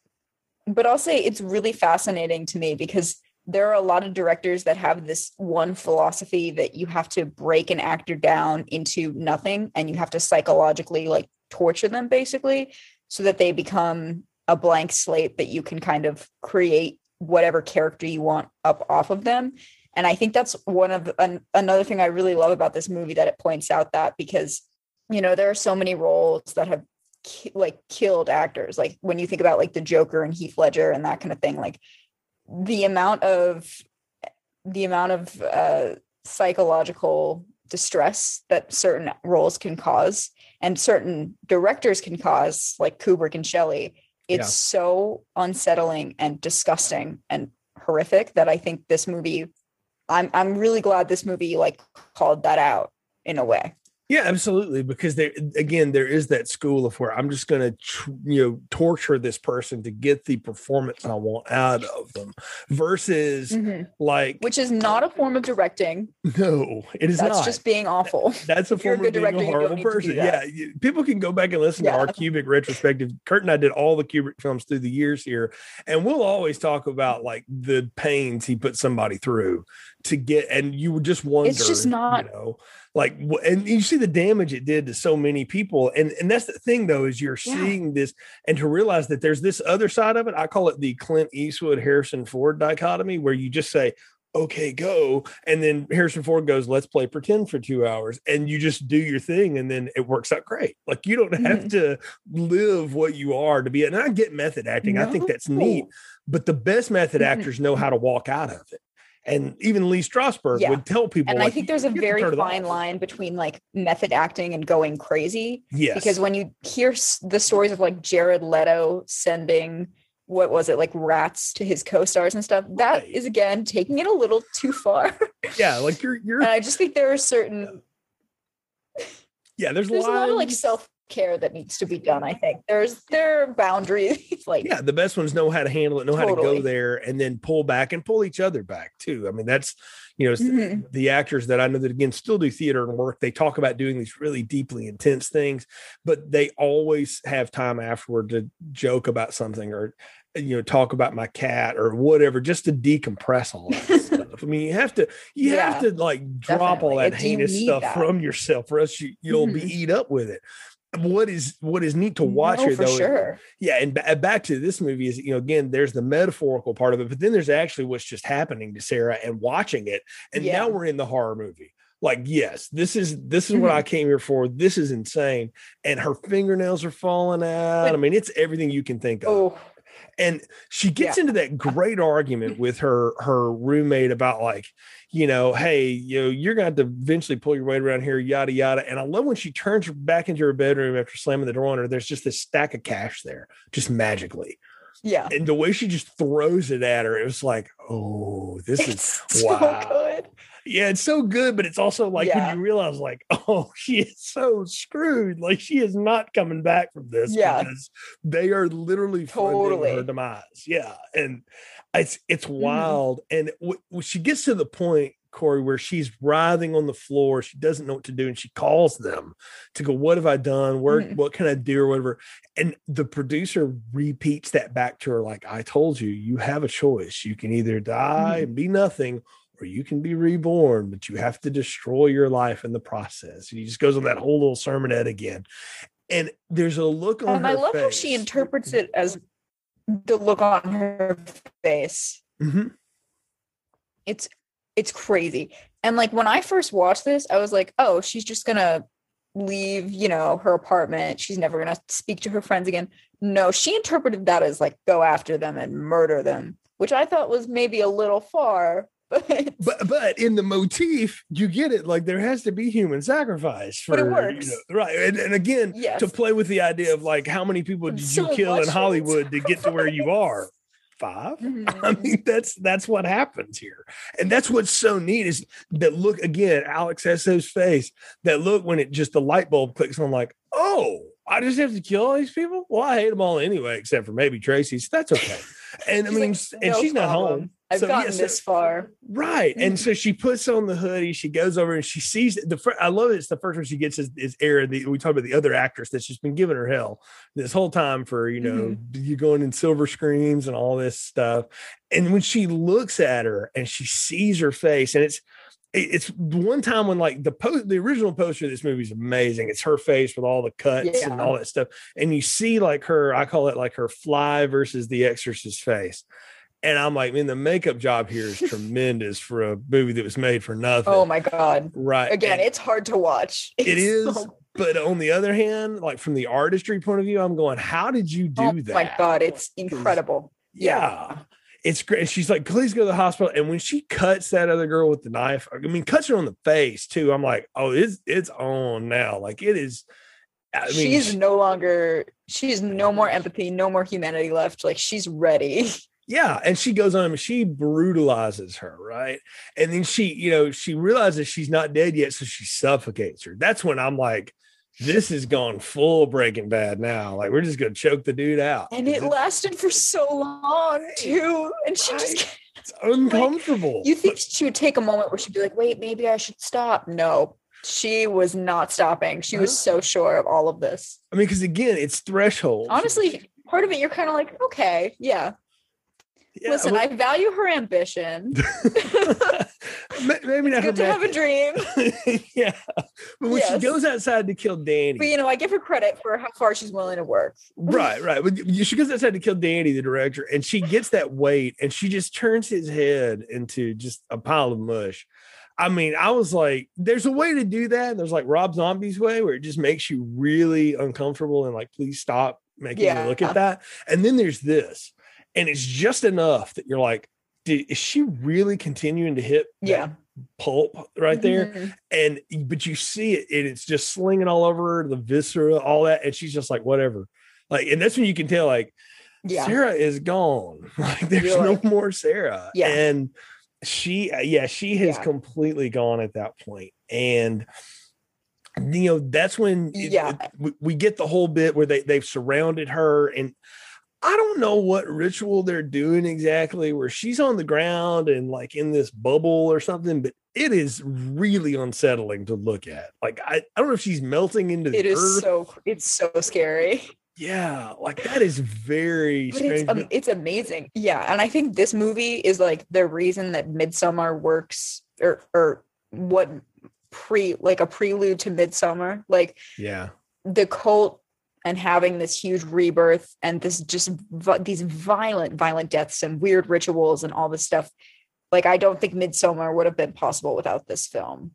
but i'll say it's really fascinating to me because there are a lot of directors that have this one philosophy that you have to break an actor down into nothing and you have to psychologically like torture them basically so that they become a blank slate that you can kind of create whatever character you want up off of them and i think that's one of an, another thing i really love about this movie that it points out that because you know there are so many roles that have ki- like killed actors like when you think about like the joker and heath ledger and that kind of thing like the amount of the amount of uh psychological distress that certain roles can cause and certain directors can cause like kubrick and shelley it's Yeah. so unsettling and disgusting and horrific that i think this movie i'm i'm really glad this movie like called that out in a way Yeah, absolutely. Because there, again, there is that school of where I'm just going to, tr- you know, torture this person to get the performance I want out of them, versus mm-hmm. like, which is not a form of directing no, it is that's not. just being awful That's a if you're a form of being director, a horrible need to do person. Yeah, you- people can go back and listen to our Yeah. Kubrick retrospective. Kurt and I did all the Kubrick films through the years here, and we'll always talk about like the pains he put somebody through to get, and you would just wonder, just not- you know, like, and you see the damage it did to so many people, and and that's the thing though is you're Yeah. seeing this, and to realize that there's this other side of it. I call it the Clint Eastwood Harrison Ford dichotomy, where you just say. Okay, go. And then Harrison Ford goes, let's play pretend for two hours. And you just do your thing and then it works out great. Like you don't have Mhm. to live what you are to be. And I get method acting. I think that's neat. But the best method Mhm. actors know how to walk out of it. And even Lee Strasberg Yeah. would tell people. and i think there's a you have to very fine line between like method acting and going crazy Yes. because when you hear the stories of like jared leto sending what was it like rats to his co-stars and stuff that Right. is again taking it a little too far yeah, like you're you're and i just think there are certain yeah, there's, there's a lot of like self care that needs to be done. I think there's there are boundaries. like yeah, the best ones know how to handle it, know how to go there, and then pull back and pull each other back too. I mean, that's you know, Mhm. the actors that I know that again still do theater and work. They talk about doing these really deeply intense things, but they always have time afterward to joke about something or you know talk about my cat or whatever, just to decompress all that stuff. I mean, you have to you have to like drop all that heinous stuff that. from yourself, or else you, you'll be Mhm. eat up with it. What is what is neat to watch No, here though is- yeah, and ba- back to this movie is you know again there's the metaphorical part of it, but then there's actually what's just happening to Sarah and watching it, and Yeah. now we're in the horror movie. Like yes, this is this is what Mhm. I came here for. This is insane, and her fingernails are falling out. I mean, it's everything you can think of. Oh, And she gets Yeah. into that great argument with her her roommate about like, you know, hey, you know, you're gonna have to eventually pull your weight around here, yada yada. And I love when she turns back into her bedroom after slamming the door on her. There's just this stack of cash there, just magically yeah. and the way she just throws it at her, it was like, oh, this is so wow. good. Yeah, it's so good, but it's also like Yeah. when you realize, like, oh, she is so screwed. Like she is not coming back from this Yeah. because they are literally funding her Totally. demise. Yeah, and it's it's Mm-hmm. wild. And w- when she gets to the point. Cory, where she's writhing on the floor, she doesn't know what to do, and she calls them to go, What have I done? Where Mhm. what can I do? Or whatever. And the producer repeats that back to her, like, I told you, you have a choice. You can either die Mhm. and be nothing, you can be reborn, but you have to destroy your life in the process. And he just goes on that whole little sermonette again. And there's a look on her I love how she interprets it as the look on her face. Mhm. It's it's crazy. And like when I first watched this, I was like, oh, she's just gonna leave, you know, her apartment. She's never gonna speak to her friends again. No, she interpreted that as like go after them and murder them, which I thought was maybe a little far. But, But but in the motif, you get it. Like there has to be human sacrifice for But it you know, right. And, and again, Yes. to play with the idea of like how many people did you kill in Hollywood to get to where you are? Five. I Mhm. mean, that's that's what happens here, and that's what's so neat is that look again. Alex has Essoe's face. That look when it just the light bulb clicks on, like, oh, I just have to kill all these people. Well, I hate them all anyway, except for maybe Tracy's. That's okay. And I mean, like, and "No she's not home. I've So, gotten yes, this far. Right. And so she puts on the hoodie, she goes over and she sees the first, I love it. It's the first one she gets is, is Erin. The, we talk about the other actress that's just been giving her hell this whole time for, you know, mm-hmm. you going in silver screens and all this stuff. And when she looks at her and she sees her face, and it's, it- it's one time when like the post, the original poster of this movie is amazing. It's her face with all the cuts and all that stuff. And you see like her, I call it like her fly versus the exorcist face. And I'm like, man, the makeup job here is tremendous for a movie that was made for nothing. Oh my god. right. Again, And- it's hard to watch. it It's so- but on the other hand, like from the artistry point of view, I'm going, how did you oh do oh that? my god, it's incredible. yeah. It's great. She's like, please go to the hospital. And when she cuts that other girl with the knife, I mean, cuts her on the face too. I'm like, oh, it's it's on now. Like it is. I mean, she's no longer she's no more empathy, no more humanity left. Like she's ready. Yeah, and she goes on she brutalizes her, right? And then she, you know, she realizes she's not dead yet, so she suffocates her. That's when I'm like, this is gone full Breaking Bad now. Like we're just gonna choke the dude out. And it lasted for so long too. And she just. It's uncomfortable. you think she would take a moment where she'd be like, wait, maybe I should stop. No, she was not stopping. She was so sure of all of this. I mean, because again, it's threshold. Honestly, part of it you're kind of like, okay, yeah. Yeah, Listen, I value her ambition. Ma- maybe not Good to have a dream. yeah, but when Yes. she goes outside to kill Danny, But you know, I give her credit for how far she's willing to work. Right, right. But she goes outside to kill Danny, the director, and she gets that weight and she just turns his head into just a pile of mush. I mean, I was like, there's a way to do that. There's like Rob Zombie's way where it just makes you really uncomfortable and like, please stop making Yeah. me look at that. And then there's this, and it's just enough that you're like, "Did- is she really continuing to hit that Yeah. pulp right there? Mhm. and but you see it and it's just slinging all over her, the viscera all that and she's just like whatever like and that's when you can tell like Yeah. sarah is gone like there's You're no like- more sarah Yeah. and she uh, yeah she has Yeah. completely gone at that point and you know that's when it- Yeah. it- we, we get the whole bit where they they've surrounded her and i don't know what ritual they're doing exactly where she's on the ground and like in this bubble or something but it is really unsettling to look at like i, I don't know if she's melting into the It is earth so it's so scary. yeah like that is very But it's um, it's amazing. Yeah, and I think this movie is like the reason that Midsommar works or or what pre like a prelude to Midsommar. Like yeah the cult and having this huge rebirth and this just these violent violent deaths and weird rituals and all this stuff like i don't think midsommar would have been possible without this film.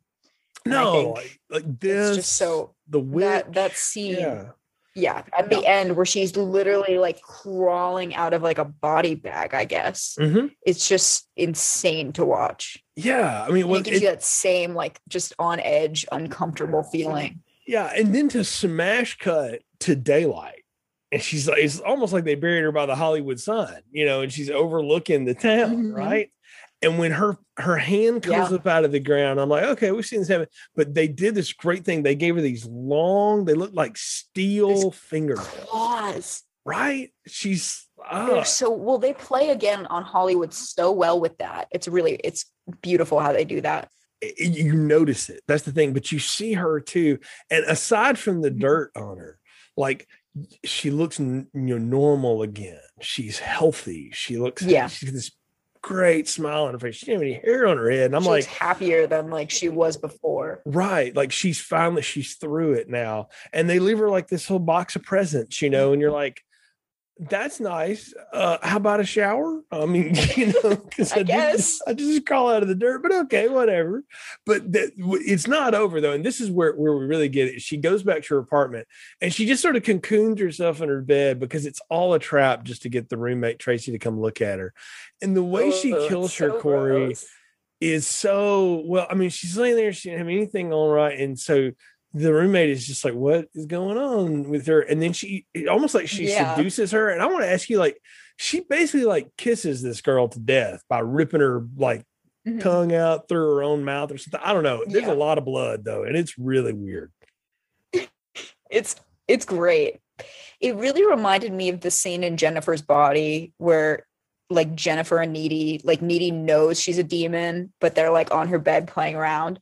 No like, this it's just so the witch, that that scene yeah, yeah at the end where she's literally like crawling out of like a body bag i guess. Mhm. it's just insane to watch. Yeah i mean well, it gives it- you that same like just on edge uncomfortable feeling. Yeah, and then to smash cut to daylight. And she's like, it's almost like they buried her by the Hollywood sign, you know, and she's overlooking the town, Mhm. right? And when her her hand comes Yeah. up out of the ground, I'm like, okay, we've seen this happen. But they did this great thing. They gave her these long, they look like steel fingernails, claws right? She's ah, so well they play again on hollywood so well with that it's really it's beautiful how they do that it- you notice it. That's the thing. But you see her too. And aside from the Mhm. dirt on her, like she looks n- you know normal again. She's healthy. She looks Yeah. She's got this great smile on her face. She didn't have any hair on her head. And I'm she like, happier than like she was before right, like she's finally she's through it now. And they leave her like this whole box of presents, you know. And you're like. That's nice. Uh, how about a shower? I mean, you know, because I guess. I just crawl out of the dirt, but okay, whatever. But that, it's not over though, and this is where where we really get it. She goes back to her apartment and she just sort of cocoons herself in her bed because it's all a trap just to get the roommate Tracy to come look at her. And the way she Ugh, kills her, so Cory, gross. is so well. I mean, she's laying there, she didn't have anything on right, and so the roommate is just like, "What is going on with her?" And then she almost like she Yeah. seduces her. And I want to ask you, like, she basically like kisses this girl to death by ripping her like Mhm. tongue out through her own mouth or something. I don't know. There's Yeah. a lot of blood though, and it's really weird. it's it's great it really reminded me of the scene in jennifer's body where like jennifer and needy like needy knows she's a demon but they're like on her bed playing around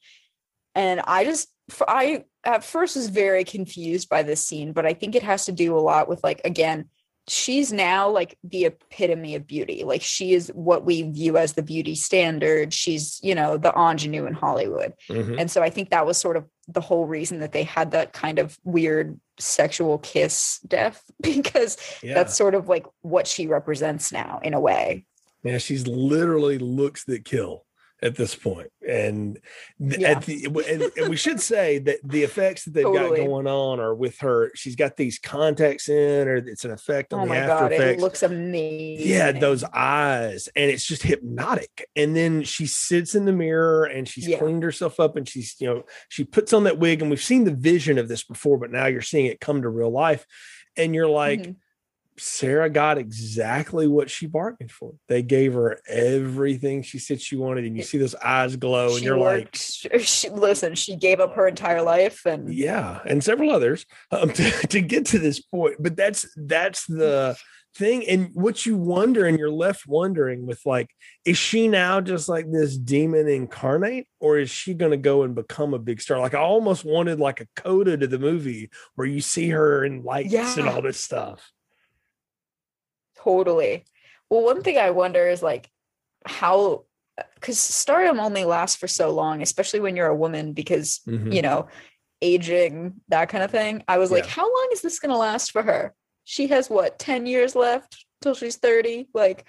and i just i at first was very confused by this scene but i think it has to do a lot with like again she's now like the epitome of beauty like she is what we view as the beauty standard she's you know the ingenue in hollywood Mhm. and so I think that was sort of the whole reason that they had that kind of weird sexual kiss death because Yeah. that's sort of like what she represents now in a way. yeah, she's literally looks that kill at this point. And, th- Yeah. at the, and, and we should say that the effects that they've Totally. got going on are with her. She's got these contacts in, or it's an effect on Oh the my after god, it looks amazing. yeah, those eyes, and it's just hypnotic. And then she sits in the mirror and she's Yeah. cleaned herself up, and she's you know she puts on that wig, and we've seen the vision of this before, but now you're seeing it come to real life, and you're like. Mhm. Sarah got exactly what she bargained for. They gave her everything she said she wanted, and you see those eyes glow, and she you're like, she, listen, she gave up her entire life and yeah, and several others um, to, to get to this point. But that's that's the thing, and what you wonder, and you're left wondering with like, is she now just like this demon incarnate, or is she going to go and become a big star? Like I almost wanted like a coda to the movie where you see her in lights and all this stuff. Totally. Well, one thing I wonder is like how because stardom only lasts for so long, especially when you're a woman, because Mhm. you know, aging, that kind of thing. I was like, how long is this going to last for her? She has what, 10 years left till she's 30? Like,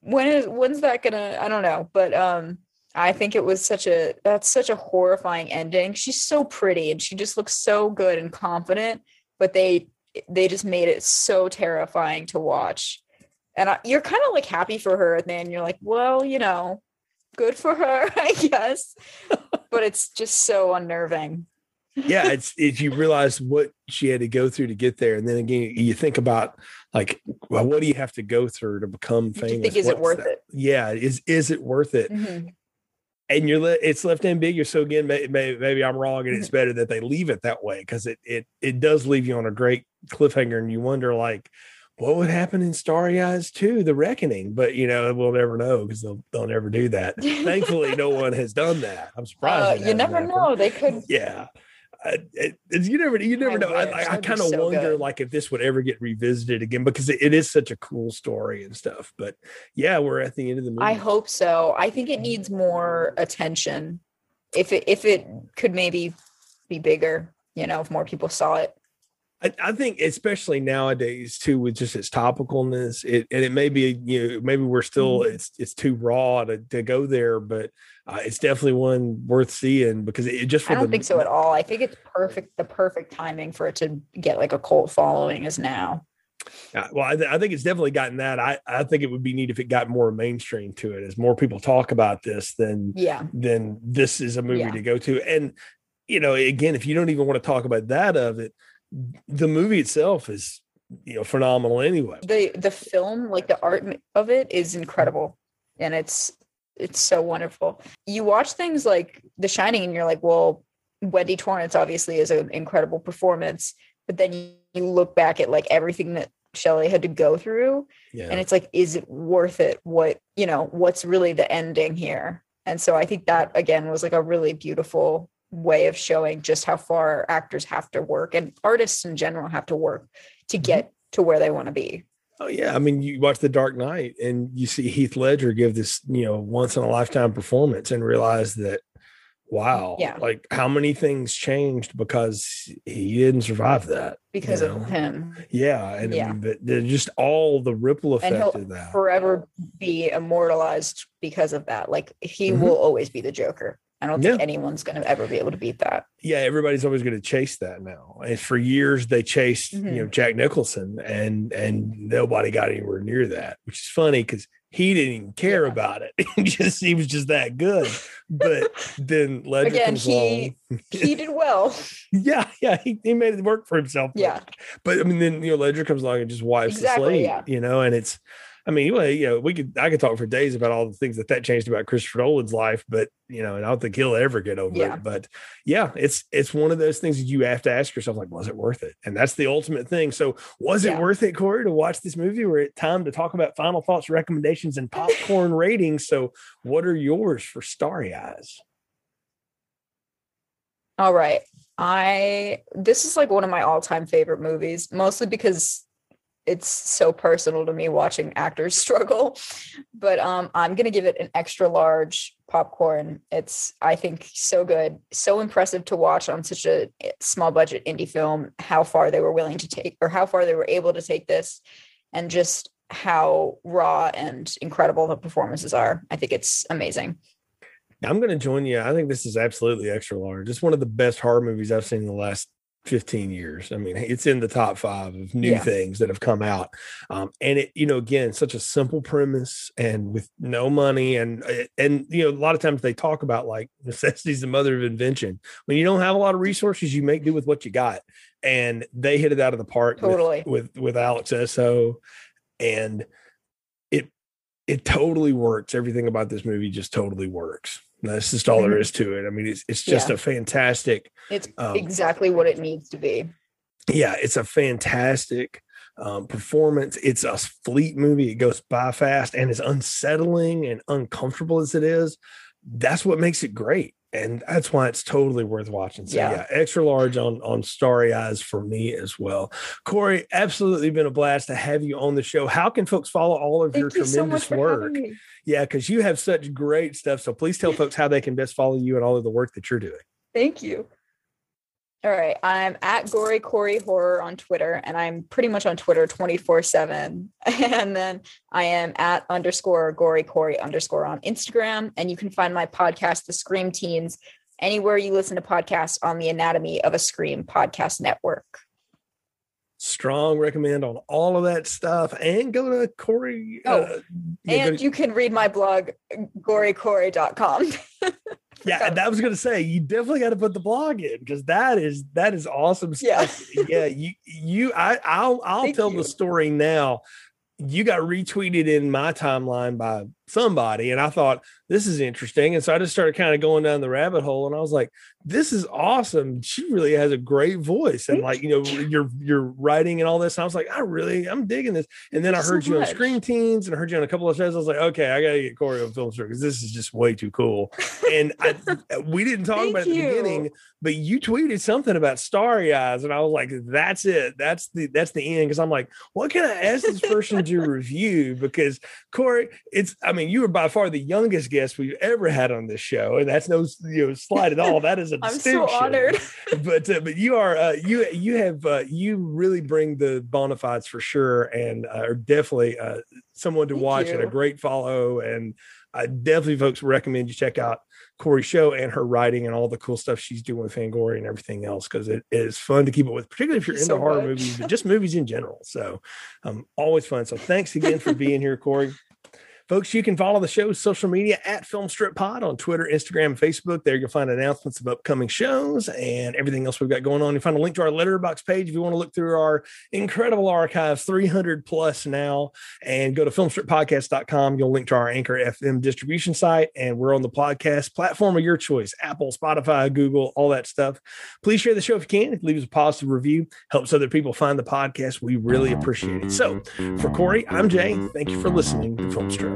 when is, when's that going to, I don't know. But, um, I think it was such a, that's such a horrifying ending. She's so pretty and she just looks so good and confident, but they, they just made it so terrifying to watch. And I, you're kind of like happy for her. And then you're like, well, you know, good for her, I guess. but it's just so unnerving. yeah, it's it's you realize what she had to go through to get there, and then again you think about like, well, what do you have to go through to become you famous? think is it worth that- it? Yeah, is is it worth it? Mhm. and you're le- it's left ambiguous. So again, may, may, maybe I'm wrong, and it's better that they leave it that way because it it it does leave you on a great cliffhanger, and you wonder like, what would happen in Starry Eyes 2, The Reckoning? But you know, we'll never know because they'll they'll never do that. Thankfully, no one has done that. I'm surprised. Uh, you never happened. know. They could. Yeah. Uh, it, you never, you never I know. I, wish. I, I kind of so wonder, good. like, if this would ever get revisited again because it, it is such a cool story and stuff. But yeah, we're at the end of the movie. I hope so. I think it needs more attention. If it if it could maybe be bigger, you know, if more people saw it. I, I think especially nowadays too, with just its topicalness, it and it may be you know maybe we're still Mhm. it's it's too raw to, to go there, but uh, it's definitely one worth seeing because it, just for I don't the, think so at all. I think it's perfect. The perfect timing for it to get like a cult following is now. Uh, well, I, th- I think it's definitely gotten that. I, I think it would be neat if it got more mainstream to it. As more people talk about this, then Yeah. then this is a movie Yeah. to go to. And you know, again, if you don't even want to talk about that of it, the movie itself is you know phenomenal anyway. The the film, like the art of it is incredible. And it's it's so wonderful. You watch things like The Shining and you're like, well, Wendy Torrance obviously is an incredible performance. But then you, look back at like everything that Shelley had to go through Yeah, and it's like is it worth it what you know what's really the ending here and so i think that again was like a really beautiful way of showing just how far actors have to work and artists in general have to work to get to where they want to be Oh yeah, I mean, you watch The Dark Knight and you see Heath Ledger give this, you know, once in a lifetime performance and realize that, wow, Yeah. like how many things changed because he didn't survive that. because you of him Yeah, and I mean, but just all the ripple effect of that. forever be immortalized because of that like he Mhm. will always be the joker i don't think Yeah. anyone's going to ever be able to beat that yeah, everybody's always going to chase that now. And for years they chased, you mm-hmm. know, Jack Nicholson and and nobody got anywhere near that, which is funny because he didn't even care Yeah. about it. he just he was just that good. But then Ledger Again, comes he- along. he did well Yeah, yeah, he, he made it work for himself. Yeah. But I mean, then you know, Ledger comes along and just wipes Exactly, the slate, yeah. you know, and it's I mean, well, you know, we could I could talk for days about all the things that that changed about Christopher Nolan's life, but you know, and I don't think he'll ever get over Yeah. it. But yeah, it's it's one of those things that you have to ask yourself, like, was it worth it? And that's the ultimate thing. So, was it worth it, Cory, to watch this movie? We're at time to talk about final thoughts, recommendations, and popcorn ratings. So, what are yours for Starry Eyes? All right. I this is like one of my all-time favorite movies, mostly because it's so personal to me watching actors struggle. But um I'm going to give it an extra large popcorn. It's I think so good, so impressive to watch on such a small budget indie film how far they were willing to take or how far they were able to take this and just how raw and incredible the performances are. I think it's amazing. I'm going to join you. I think this is absolutely extra large. It's one of the best horror movies I've seen in the last 15 years. I mean, it's in the top five of new Yeah. things that have come out. Um, and it, you know, again, such a simple premise and with no money. And, uh, and, you know, a lot of times they talk about like necessity is the mother of invention. When you don't have a lot of resources, you make do with what you got. And they hit it out of the park Totally. with, with, Alex Essoe. And it, it totally works. Everything about this movie just totally works. That's just all there Mhm. to it. I mean, it's, it's just Yeah. a fantastic, It's Um, exactly what it needs to be. yeah, it's a fantastic um, performance. It's a fleet movie. It goes by fast and as unsettling and uncomfortable as it is, that's what makes it great. And that's why it's totally worth watching. So yeah, Yeah. extra large on on Starry Eyes for me as well. Cory, absolutely been a blast to have you on the show. How can folks follow all of your you tremendous for work? Yeah, because you have such great stuff. So please tell folks how they can best follow you and all of the work that you're doing. Thank you. All right. I'm at Gory Cory Horror on Twitter, and I'm pretty much on Twitter 24 7. And then I am at underscore Gory Cory underscore on Instagram. And you can find my podcast, The Scream Teens, anywhere you listen to podcasts on the Anatomy of a Scream podcast network. Strong recommend on all of that stuff and go to Cory. Oh, uh, And to- you can read my blog, gorycory.com. yeah, and that was gonna say you definitely got to put the blog in because that is that is awesome Yeah. stuff. yeah, you you I I'll I'll Thank tell you. the story now. You got retweeted in my timeline by somebody and I thought this is interesting. And so I just started kind of going down the rabbit hole and I was like, this is awesome. She really has a great voice. And like, you know, you're you're writing and all this. And I was like, I really I'm digging this. And then I heard so you much. on Scream Teens and I heard you on a couple of shows. I was like, okay, I gotta get Cory on Film because this is just way too cool. And I, we didn't talk about it at the beginning, but you tweeted something about starry eyes, and I was like, that's it. That's the that's the end. Cause I'm like, what can I ask this person to review? Because Cory, it's I mean, you were by far the youngest guest we've ever had on this show, and that's no you know slide at all. That is a distinction. I'm so honored. but uh, but you are uh, you you have uh, you really bring the bona fides for sure, and are definitely uh, someone to Thank watch you. and a great follow. And I definitely, folks, recommend you check out Cory's show and her writing and all the cool stuff she's doing with Fangoria and everything else because it is fun to keep up with, particularly if you're into so horror much. movies, but just movies in general. So, um, always fun. So, thanks again for being here, Cory. Folks, you can follow the show's social media at Film Strip Pod on Twitter, Instagram, Facebook. There you'll find announcements of upcoming shows and everything else we've got going on. You find a link to our letterbox page if you want to look through our incredible archives, 300 plus now, and go to filmstrippodcast.com. You'll link to our Anchor FM distribution site, and we're on the podcast platform of your choice Apple, Spotify, Google, all that stuff. Please share the show if you can. Leave us a positive review, helps other people find the podcast. We really appreciate it. So, for Cory, I'm Jay. Thank you for listening to Film Strip.